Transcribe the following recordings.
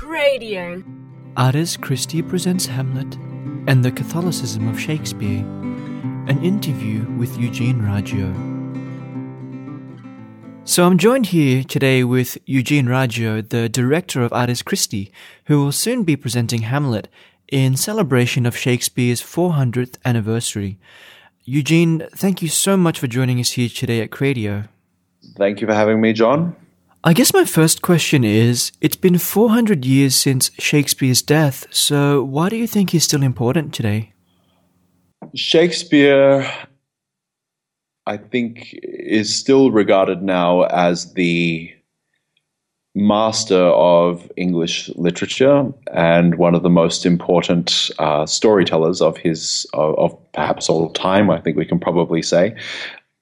Cradio. Ars Christi presents Hamlet and the Catholicism of Shakespeare. An interview with Eugene Raggio. So I'm joined here today with Eugene Raggio, the director of Ars Christi, who will soon be presenting Hamlet in celebration of Shakespeare's 400th anniversary. Eugene, thank you so much for joining us here today at Cradio. Thank you for having me, John. I guess my first question is it's been 400 years since Shakespeare's death, so why do you think he's still important today? Shakespeare, I think, is still regarded now as the master of English literature and one of the most important uh, storytellers of his of, of, perhaps all time. I think we can probably say.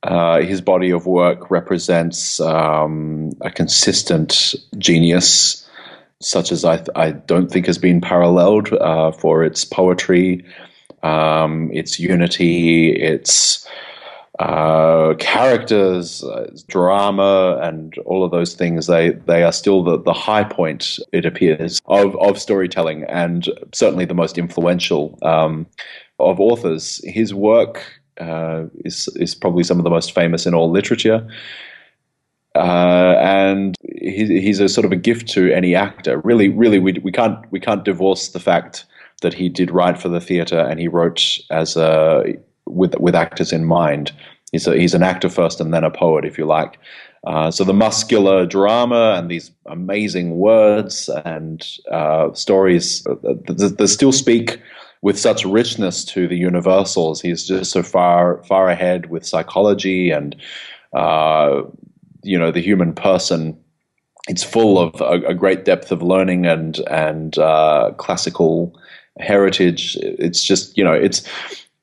Uh, his body of work represents um, a consistent genius, such as I, th- I don't think has been paralleled uh, for its poetry, um, its unity, its uh, characters, uh, drama, and all of those things. They they are still the, the high point, it appears, of of storytelling, and certainly the most influential um, of authors. His work uh, is is probably some of the most famous in all literature. Uh, and he, he's a sort of a gift to any actor. Really, really, we, we can't we can't divorce the fact that he did write for the theatre and he wrote as a with with actors in mind. He's a, he's an actor first and then a poet, if you like. Uh, so the muscular drama and these amazing words and uh, stories uh, that still speak with such richness to the universals. He's just so far far ahead with psychology and uh, you know the human person. It's full of a, a great depth of learning and and uh, classical heritage. It's just you know it's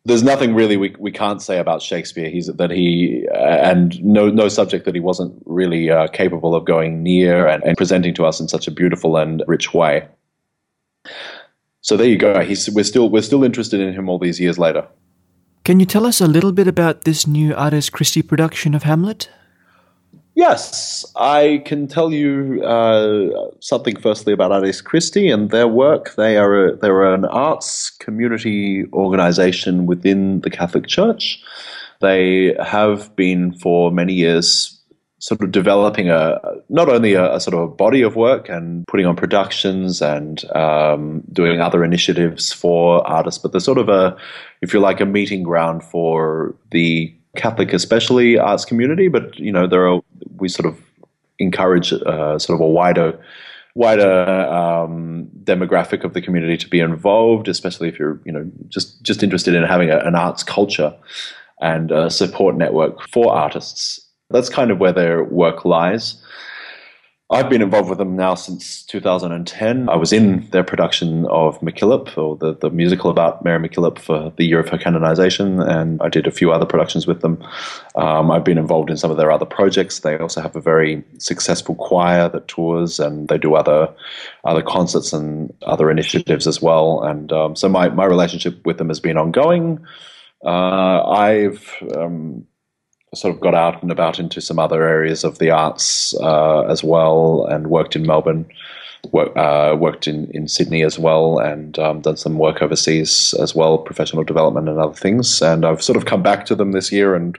there's nothing really we, we can't say about Shakespeare. He's that he uh, and no no subject that he wasn't really uh, capable of going near and, and, presenting to us in such a beautiful and rich way so there you go. He's, we're still we're still interested in him all these years later. Can you tell us a little bit about this new Ars Christi production of Hamlet? Yes, I can tell you uh, something firstly about Ars Christi and their work. They are a, they're an arts community organization within the Catholic Church. They have been for many years sort of developing a not only a, a, sort of a body of work and putting on productions and um, doing other initiatives for artists, but they're sort of a, if you like, a meeting ground for the Catholic, especially arts community. But you know, there are we sort of encourage uh, sort of a wider wider um, demographic of the community to be involved, especially if you're you know just just interested in having a, an arts culture and a support network for artists that's kind of where their work lies. I've been involved with them now since 2010. I was in their production of MacKillop, or the, the musical about Mary MacKillop for the year of her canonization, and I did a few other productions with them. Um, I've been involved in some of their other projects. They also have a very successful choir that tours, and they do other other concerts and other initiatives as well. And um, so my, my relationship with them has been ongoing. Uh, I've um, sort of got out and about into some other areas of the arts uh, as well, and worked in Melbourne, work, uh, worked in, in Sydney as well, and um, done some work overseas as well, professional development and other things. And I've sort of come back to them this year, and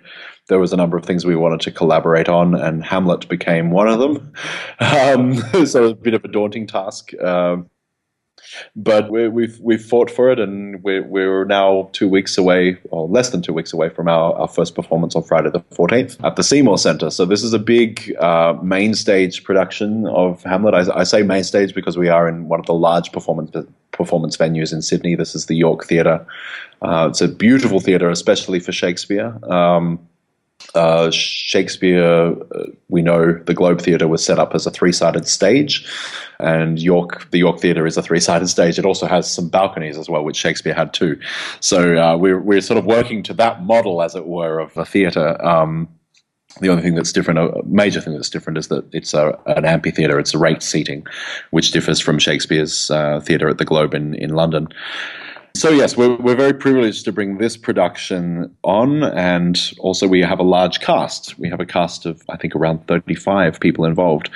there was a number of things we wanted to collaborate on, and Hamlet became one of them. Um, so it was a bit of a daunting task. Um, but we, we've, we've fought for it, and we're we're now two weeks away, or less than two weeks away from our, our first performance on Friday the fourteenth at the Seymour Centre. So this is a big uh, main stage production of Hamlet. I, I, say main stage because we are in one of the large performance performance venues in Sydney. This is the York Theatre. Uh, it's a beautiful theatre, especially for Shakespeare. Um, uh, Shakespeare, uh, we know the Globe Theatre was set up as a three-sided stage, and York, the York Theatre is a three-sided stage. It also has some balconies as well, which Shakespeare had too. So uh, we're we're sort of working to that model, as it were, of a theatre. Um, the only thing that's different, a major thing that's different, is that it's a, an amphitheatre. It's a raked seating, which differs from Shakespeare's uh, theatre at the Globe in in London. So yes, we're we're very privileged to bring this production on, and also we have a large cast. We have a cast of I think around thirty five people involved,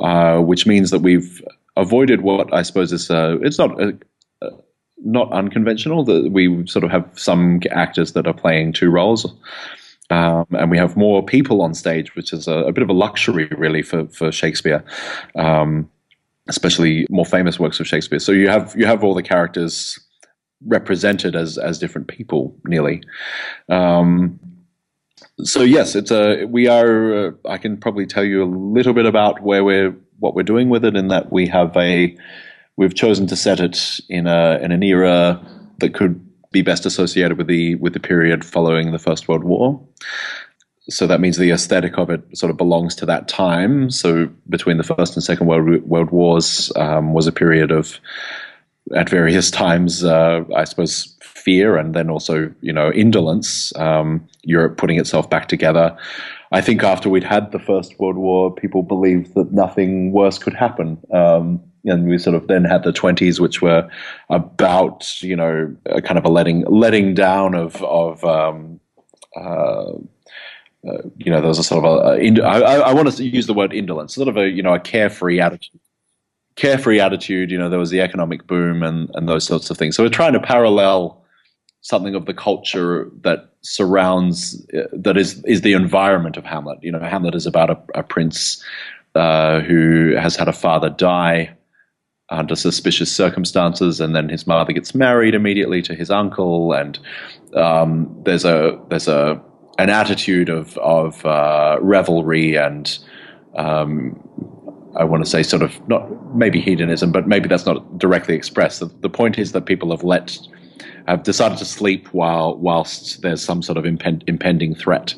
uh, which means that we've avoided what I suppose is uh, it's not uh, uh, not unconventional that we sort of have some actors that are playing two roles. Um, and we have more people on stage, which is a, a bit of a luxury, really, for for Shakespeare, um, especially more famous works of Shakespeare. So you have you have all the characters represented as as different people, nearly. Um, so yes, it's a we are. Uh, I can probably tell you a little bit about where we're what we're doing with it, in that we have a we've chosen to set it in a in an era that could be best associated with the with the period following the First World War. So that means the aesthetic of it sort of belongs to that time. So between the First and Second World World Wars um, was a period of, at various times, uh, I suppose, fear and then also you know indolence. Um, Europe putting itself back together. I think after we'd had the First World War, people believed that nothing worse could happen. Um, and we sort of then had the 20s, which were about you know kind of a letting letting down of of um, uh, uh, you know there was a sort of a, I, I want to use the word indolence, sort of a you know a carefree attitude. Carefree attitude, you know, there was the economic boom and, and those sorts of things. So we're trying to parallel something of the culture that surrounds uh, that is is the environment of Hamlet. You know, Hamlet is about a, a prince uh, who has had a father die under suspicious circumstances, and then his mother gets married immediately to his uncle, and um, there's a there's a an attitude of of uh, revelry and um, I want to say sort of not maybe hedonism, but maybe that's not directly expressed. The, the, point is that people have let have decided to sleep while whilst there's some sort of impend, impending threat.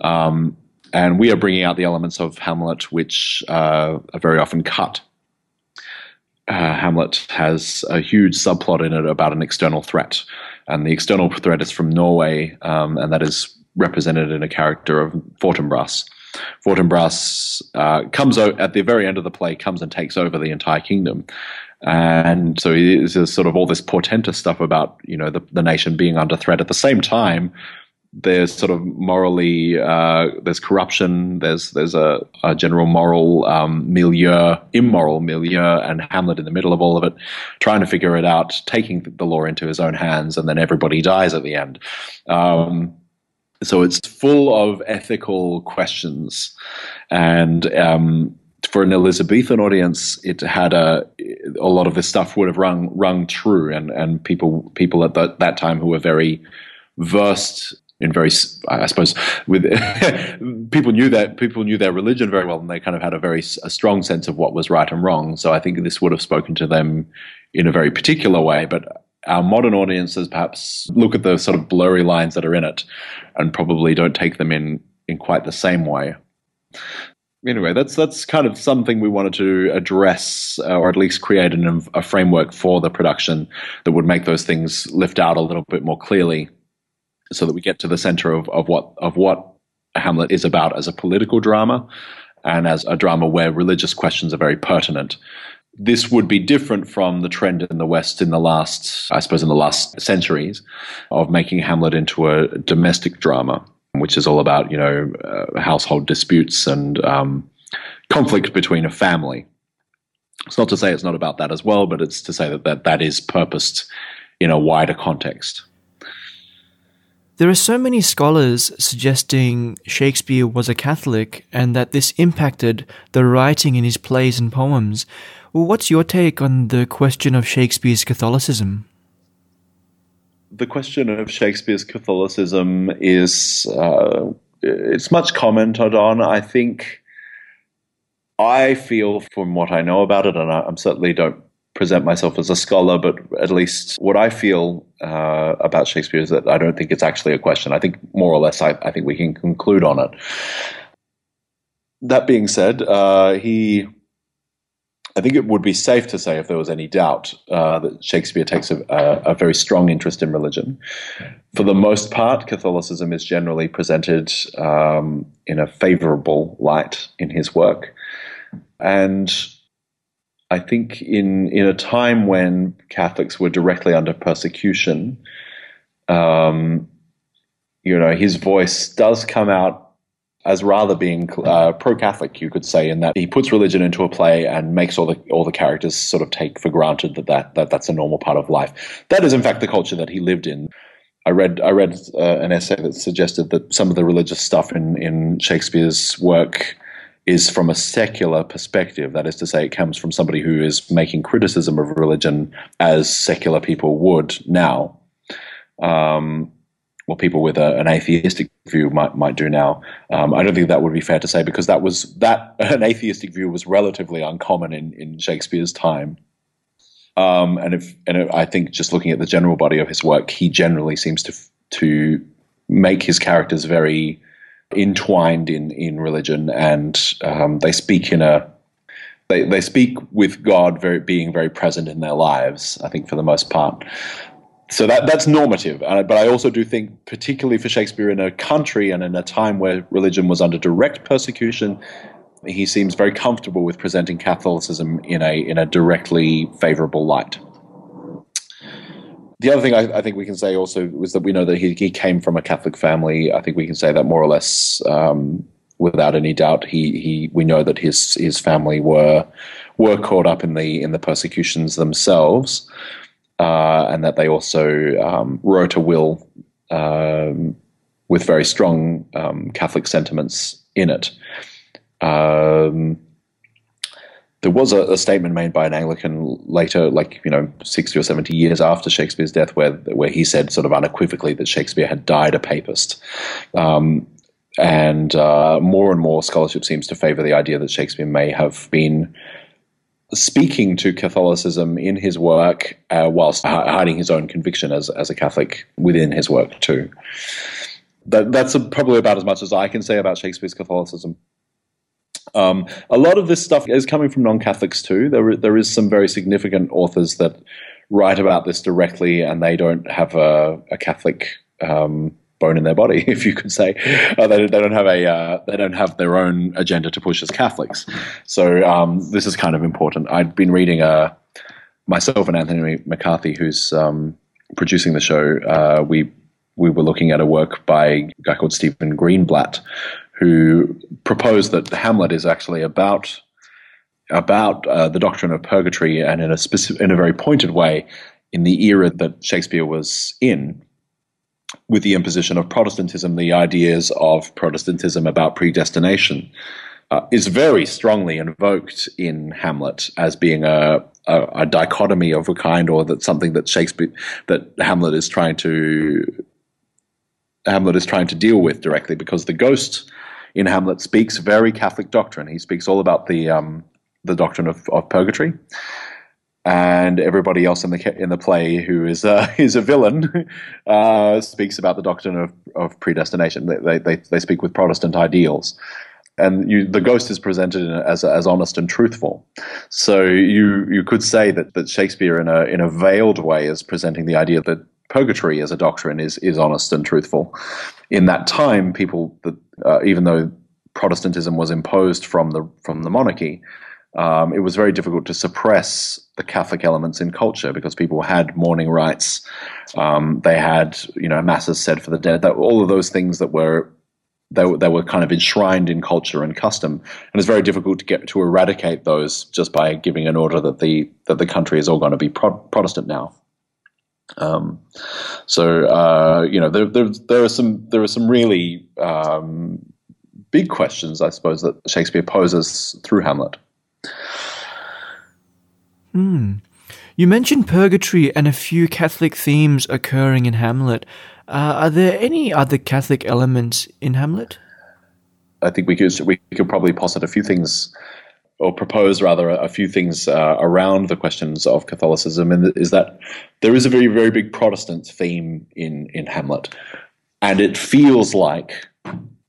Um, and we are bringing out the elements of Hamlet which uh, are very often cut uh, Hamlet has a huge subplot in it about an external threat, and the external threat is from Norway, um, and that is represented in a character of Fortinbras. Fortinbras uh, comes at the very end of the play, comes and takes over the entire kingdom, and so there's sort of all this portentous stuff about you know the, the nation being under threat. At the same time, there's sort of morally uh, there's corruption there's there's a, a general moral um, milieu immoral milieu and hamlet in the middle of all of it trying to figure it out taking the law into his own hands and then everybody dies at the end um, so it's full of ethical questions and um, for an Elizabethan audience, it had a a lot of this stuff would have rung rung true, and and people people at that, that time who were very versed in very, I suppose, with people knew that people knew their religion very well, and they kind of had a very a strong sense of what was right and wrong. So I think this would have spoken to them in a very particular way. But our modern audiences perhaps look at the sort of blurry lines that are in it, and probably don't take them in in quite the same way. Anyway, that's that's kind of something we wanted to address, uh, or at least create an, a framework for the production that would make those things lift out a little bit more clearly so that we get to the center of, of what of what Hamlet is about as a political drama and as a drama where religious questions are very pertinent. This would be different from the trend in the West in the last, I suppose, in the last centuries of making Hamlet into a domestic drama, which is all about, you know, uh, household disputes and um, conflict between a family. It's not to say it's not about that as well, but it's to say that that, that is purposed in a wider context. There are so many scholars suggesting Shakespeare was a Catholic and that this impacted the writing in his plays and poems. What's your take on the question of Shakespeare's Catholicism? The question of Shakespeare's Catholicism is uh, it's much commented on. I think I feel from what I know about it, and I, am certainly don't present myself as a scholar, but at least what I feel uh, about Shakespeare is that I don't think it's actually a question. I think more or less, I, I think we can conclude on it. That being said, uh, he. I think it would be safe to say, if there was any doubt, uh, that Shakespeare takes a, a, very strong interest in religion. For the most part, Catholicism is generally presented um, in a favorable light in his work. And I think in in a time when Catholics were directly under persecution, um, you know, his voice does come out as rather being uh, pro-Catholic, you could say, in that he puts religion into a play and makes all the all the characters sort of take for granted that, that, that that's a normal part of life. That is, in fact, the culture that he lived in. I read I read uh, an essay that suggested that some of the religious stuff in in Shakespeare's work is from a secular perspective. That is to say, it comes from somebody who is making criticism of religion as secular people would now. Um, what people with a, an atheistic view might might do now. Um, I don't think that would be fair to say because that was that an atheistic view was relatively uncommon in, in Shakespeare's time. Um, and if and I think just looking at the general body of his work, he generally seems to to make his characters very entwined in in religion, and um, they speak in a they, they speak with God very being very present in their lives. I think for the most part so that that's normative. Uh, but I also do think, particularly for Shakespeare in a country and in a time where religion was under direct persecution, he seems very comfortable with presenting Catholicism in a in a directly favorable light. The other thing I, I think we can say also was that we know that he, he came from a Catholic family. I think we can say that more or less um, without any doubt. He he we know that his his family were were caught up in the in the persecutions themselves uh, and that they also um, wrote a will um, with very strong um, Catholic sentiments in it. Um, there was a, a, statement made by an Anglican later, like you know, sixty or seventy years after Shakespeare's death, where where he said sort of unequivocally that Shakespeare had died a papist. Um, and uh, more and more scholarship seems to favour the idea that Shakespeare may have been speaking to Catholicism in his work uh, whilst hiding his own conviction as, as a Catholic within his work too. That, that's a, probably about as much as I can say about Shakespeare's Catholicism. Um, a lot of this stuff is coming from non-Catholics too. There, there is some very significant authors that write about this directly, and they don't have a, a Catholic um, bone in their body, if you could say. Uh, they, they, don't have a uh, they don't have their own agenda to push as Catholics. So um, this is kind of important. I'd been reading uh, myself and Anthony McCarthy, who's um, producing the show. Uh, we we were looking at a work by a guy called Stephen Greenblatt, who proposed that Hamlet is actually about about uh, the doctrine of purgatory and in a specific, in a very pointed way in the era that Shakespeare was in with the imposition of Protestantism, the ideas of Protestantism about predestination uh, is very strongly invoked in Hamlet as being a, a, a, dichotomy of a kind, or that something that Shakespeare that Hamlet is trying to Hamlet is trying to deal with directly, because the ghost in Hamlet speaks very Catholic doctrine. He speaks all about the um, the doctrine of, of purgatory and everybody else in the in the play who is uh, is a villain uh, speaks about the doctrine of, of predestination. They, they they speak with Protestant ideals, and you, the ghost is presented as as honest and truthful. So you you could say that that Shakespeare in a in a veiled way is presenting the idea that purgatory as a doctrine is is honest and truthful. In that time, people that uh, even though Protestantism was imposed from the from the monarchy, um, it was very difficult to suppress the Catholic elements in culture because people had mourning rites, um, they had you know masses said for the dead, that, all of those things that were they, were kind of enshrined in culture and custom, and it's very difficult to get to eradicate those just by giving an order that the that the country is all going to be pro- Protestant now. Um, so uh, you know there, there, there are some there are some really um, big questions I suppose that Shakespeare poses through Hamlet. Hmm. You mentioned purgatory and a few Catholic themes occurring in Hamlet. Uh, are there any other Catholic elements in Hamlet? I think we could we could probably posit a few things, or propose rather a, few things uh, around the questions of Catholicism, and is that there is a very very big Protestant theme in in Hamlet, and it feels like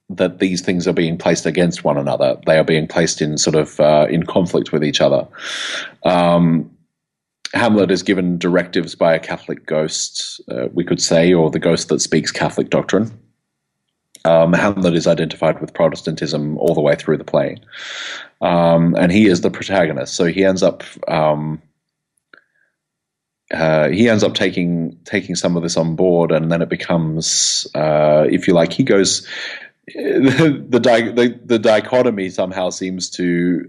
that these things are being placed against one another. They are being placed in sort of uh, in conflict with each other. Um, Hamlet is given directives by a Catholic ghost, uh, we could say, or the ghost that speaks Catholic doctrine. Um, Hamlet is identified with Protestantism all the way through the play, um, and he is the protagonist. So he ends up um, uh, he ends up taking taking some of this on board, and then it becomes, uh, if you like, he goes the, the, the dichotomy somehow seems to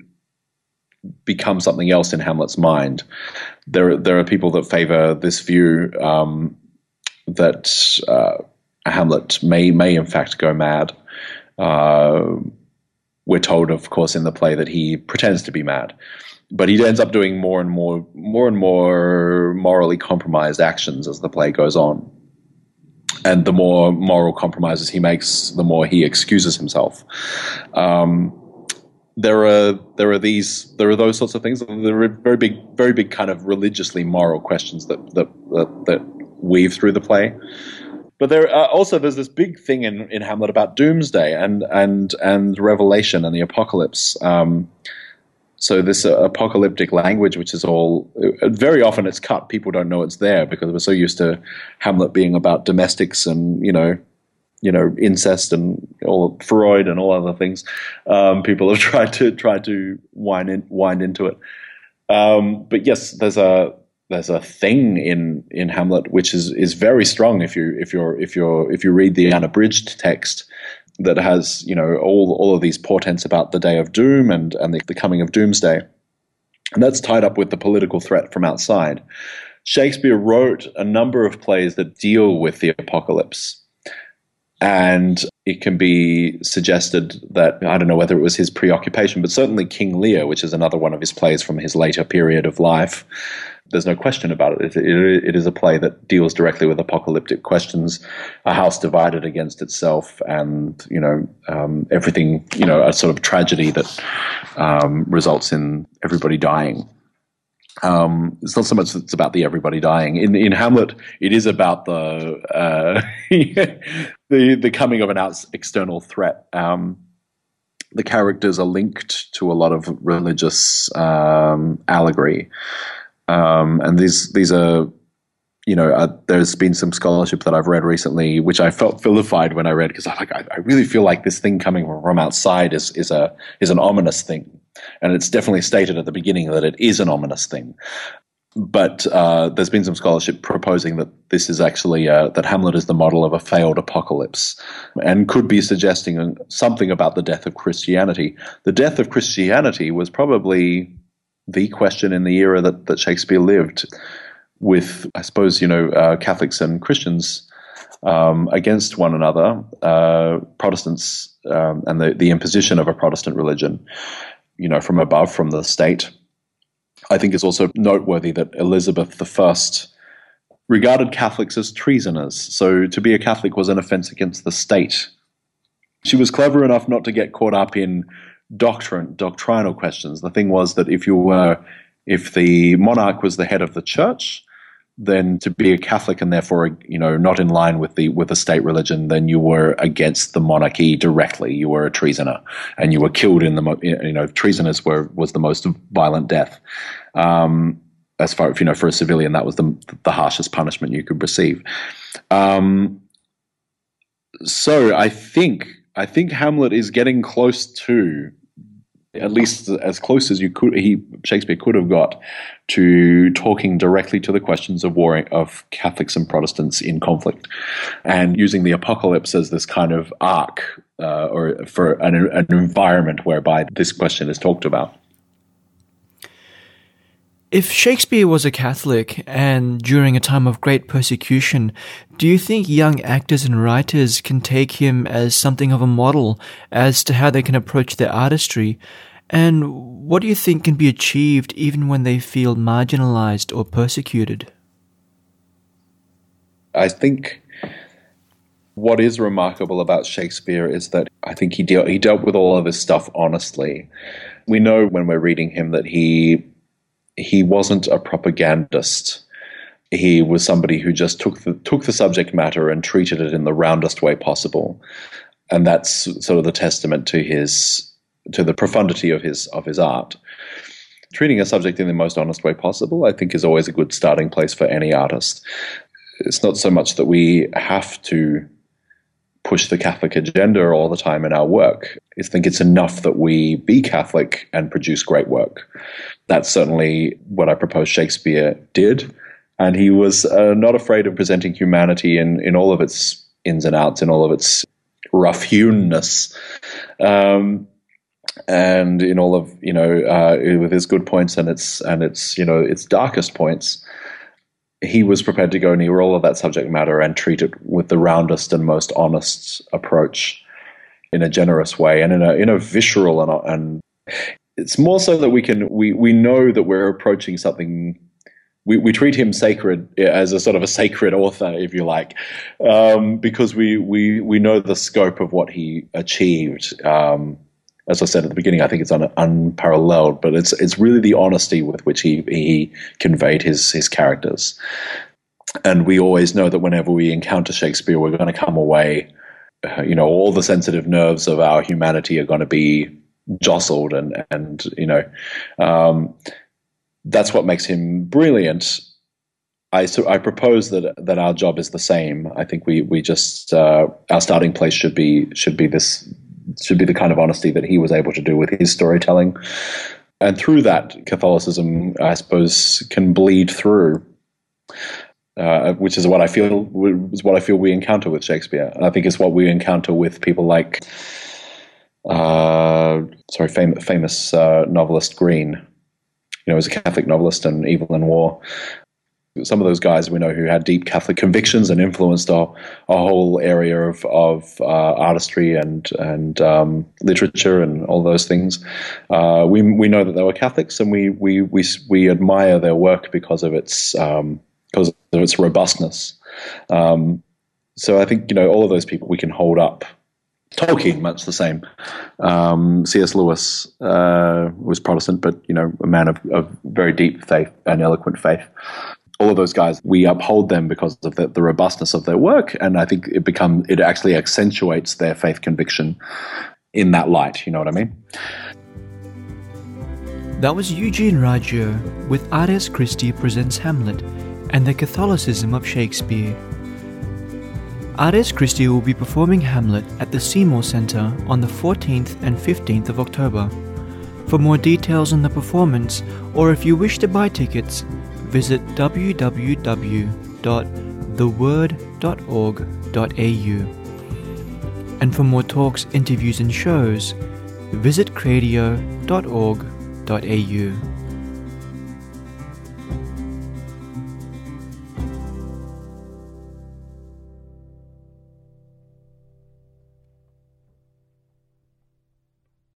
become something else in Hamlet's mind. There, there are people that favor this view um, that uh, Hamlet may, may in fact go mad. Uh, we're told, of course, in the play that he pretends to be mad, but he ends up doing more and more, more and more morally compromised actions as the play goes on. And the more moral compromises he makes, the more he excuses himself. Um, there are there are these there are those sorts of things. There are very big, very big kind of religiously moral questions that that that, that weave through the play. But there are also there's this big thing in, in Hamlet about doomsday and and and revelation and the apocalypse. Um, so this uh, apocalyptic language, which is all uh, very often it's cut. People don't know it's there because we're so used to Hamlet being about domestics and you know, you know, incest and all Freud and all other things. Um, people have tried to try to wind in, wind into it. Um, but yes, there's a there's a thing in in Hamlet which is is very strong if you if you're if you're if you read the unabridged text that has you know all all of these portents about the day of doom and and the, the coming of doomsday. And that's tied up with the political threat from outside. Shakespeare wrote a number of plays that deal with the apocalypse. And it can be suggested that I don't know whether it was his preoccupation, but certainly King Lear, which is another one of his plays from his later period of life, there's no question about it. It, it. it is a play that deals directly with apocalyptic questions, a house divided against itself, and you know um, everything. You know, a sort of tragedy that um, results in everybody dying. Um, it's not so much that it's about the everybody dying. In in Hamlet, it is about the uh, the the coming of an out, external threat. Um, the characters are linked to a lot of religious um, allegory. Um, and these these are, you know, uh, there's been some scholarship that I've read recently, which I felt vilified when I read because I like I, I, really feel like this thing coming from outside is is a is an ominous thing, and it's definitely stated at the beginning that it is an ominous thing. But uh, there's been some scholarship proposing that this is actually uh, that Hamlet is the model of a failed apocalypse, and could be suggesting something about the death of Christianity. The death of Christianity was probably the question in the era that, that Shakespeare lived with, I suppose, you know, uh, Catholics and Christians um, against one another, uh, Protestants um, and the, the imposition of a Protestant religion, you know, from above, from the state. I think it's also noteworthy that Elizabeth I regarded Catholics as treasoners. So to be a Catholic was an offense against the state. She was clever enough not to get caught up in doctrine, doctrinal questions. The thing was that if you were, if the monarch was the head of the church, then to be a Catholic and therefore, you know, not in line with the with the state religion, then you were against the monarchy directly. You were a treasoner, and you were killed in the you know treasoners were was the most violent death. Um, as far as you know, for a civilian, that was the the harshest punishment you could receive. Um, so I think I think Hamlet is getting close to, at least as close as you could, he Shakespeare could have got to talking directly to the questions of war of Catholics and Protestants in conflict, and using the apocalypse as this kind of arc uh, or for an, an environment whereby this question is talked about. If Shakespeare was a Catholic and during a time of great persecution, do you think young actors and writers can take him as something of a model as to how they can approach their artistry? And what do you think can be achieved even when they feel marginalized or persecuted? I think what is remarkable about Shakespeare is that I think he, de- he dealt with all of his stuff honestly. We know when we're reading him that he he wasn't a propagandist. He was somebody who just took the took the subject matter and treated it in the roundest way possible, and that's sort of the testament to his to the profundity of his of his art. Treating a subject in the most honest way possible, I think, is always a good starting place for any artist. It's not so much that we have to push the Catholic agenda all the time in our work. I think it's enough that we be Catholic and produce great work. That's certainly what I propose Shakespeare did. And he was uh, not afraid of presenting humanity in, in all of its ins and outs, in all of its rough hewenness. Um, and in all of you know uh, with its good points and its and its you know its darkest points, he was prepared to go near all of that subject matter and treat it with the roundest and most honest approach in a generous way and in a in a visceral and and it's more so that we can we we know that we're approaching something we, we treat him sacred as a sort of a sacred author, if you like, um, because we, we we know the scope of what he achieved. Um, as I said at the beginning, I think it's un, unparalleled, but it's it's really the honesty with which he he conveyed his his characters, and we always know that whenever we encounter Shakespeare, we're going to come away, uh, you know, all the sensitive nerves of our humanity are going to be jostled, and and you know. Um, that's what makes him brilliant. I so I propose that that our job is the same. I think we we just uh, our starting place should be should be this should be the kind of honesty that he was able to do with his storytelling, and through that, Catholicism, I suppose, can bleed through. Uh, which is what I feel is what I feel we encounter with Shakespeare. And I think it's what we encounter with people like, uh, sorry, fam- famous uh, novelist Greene you know, as a Catholic novelist and Evelyn Waugh. Some of those guys we know who had deep Catholic convictions and influenced a, a whole area of, of uh, artistry and and um, literature and all those things. Uh, we we know that they were Catholics, and we we we we admire their work because of its um, because of its robustness. Um, so I think you know all of those people we can hold up Tolkien, much the same. Um, C.S. Lewis uh, was Protestant, but you know, a man of, of, very deep faith and eloquent faith. All of those guys, we uphold them because of the, the robustness of their work, and I think it become it actually accentuates their faith conviction in that light. You know what I mean? That was Eugene Raggio with Ars Christi presents Hamlet and the Catholicism of Shakespeare. Ars Christi will be performing Hamlet at the Seymour Centre on the 14th and 15th of October. For more details on the performance, or if you wish to buy tickets, visit www.theword.org.au. And for more talks, interviews, and shows, visit cradio.org.au.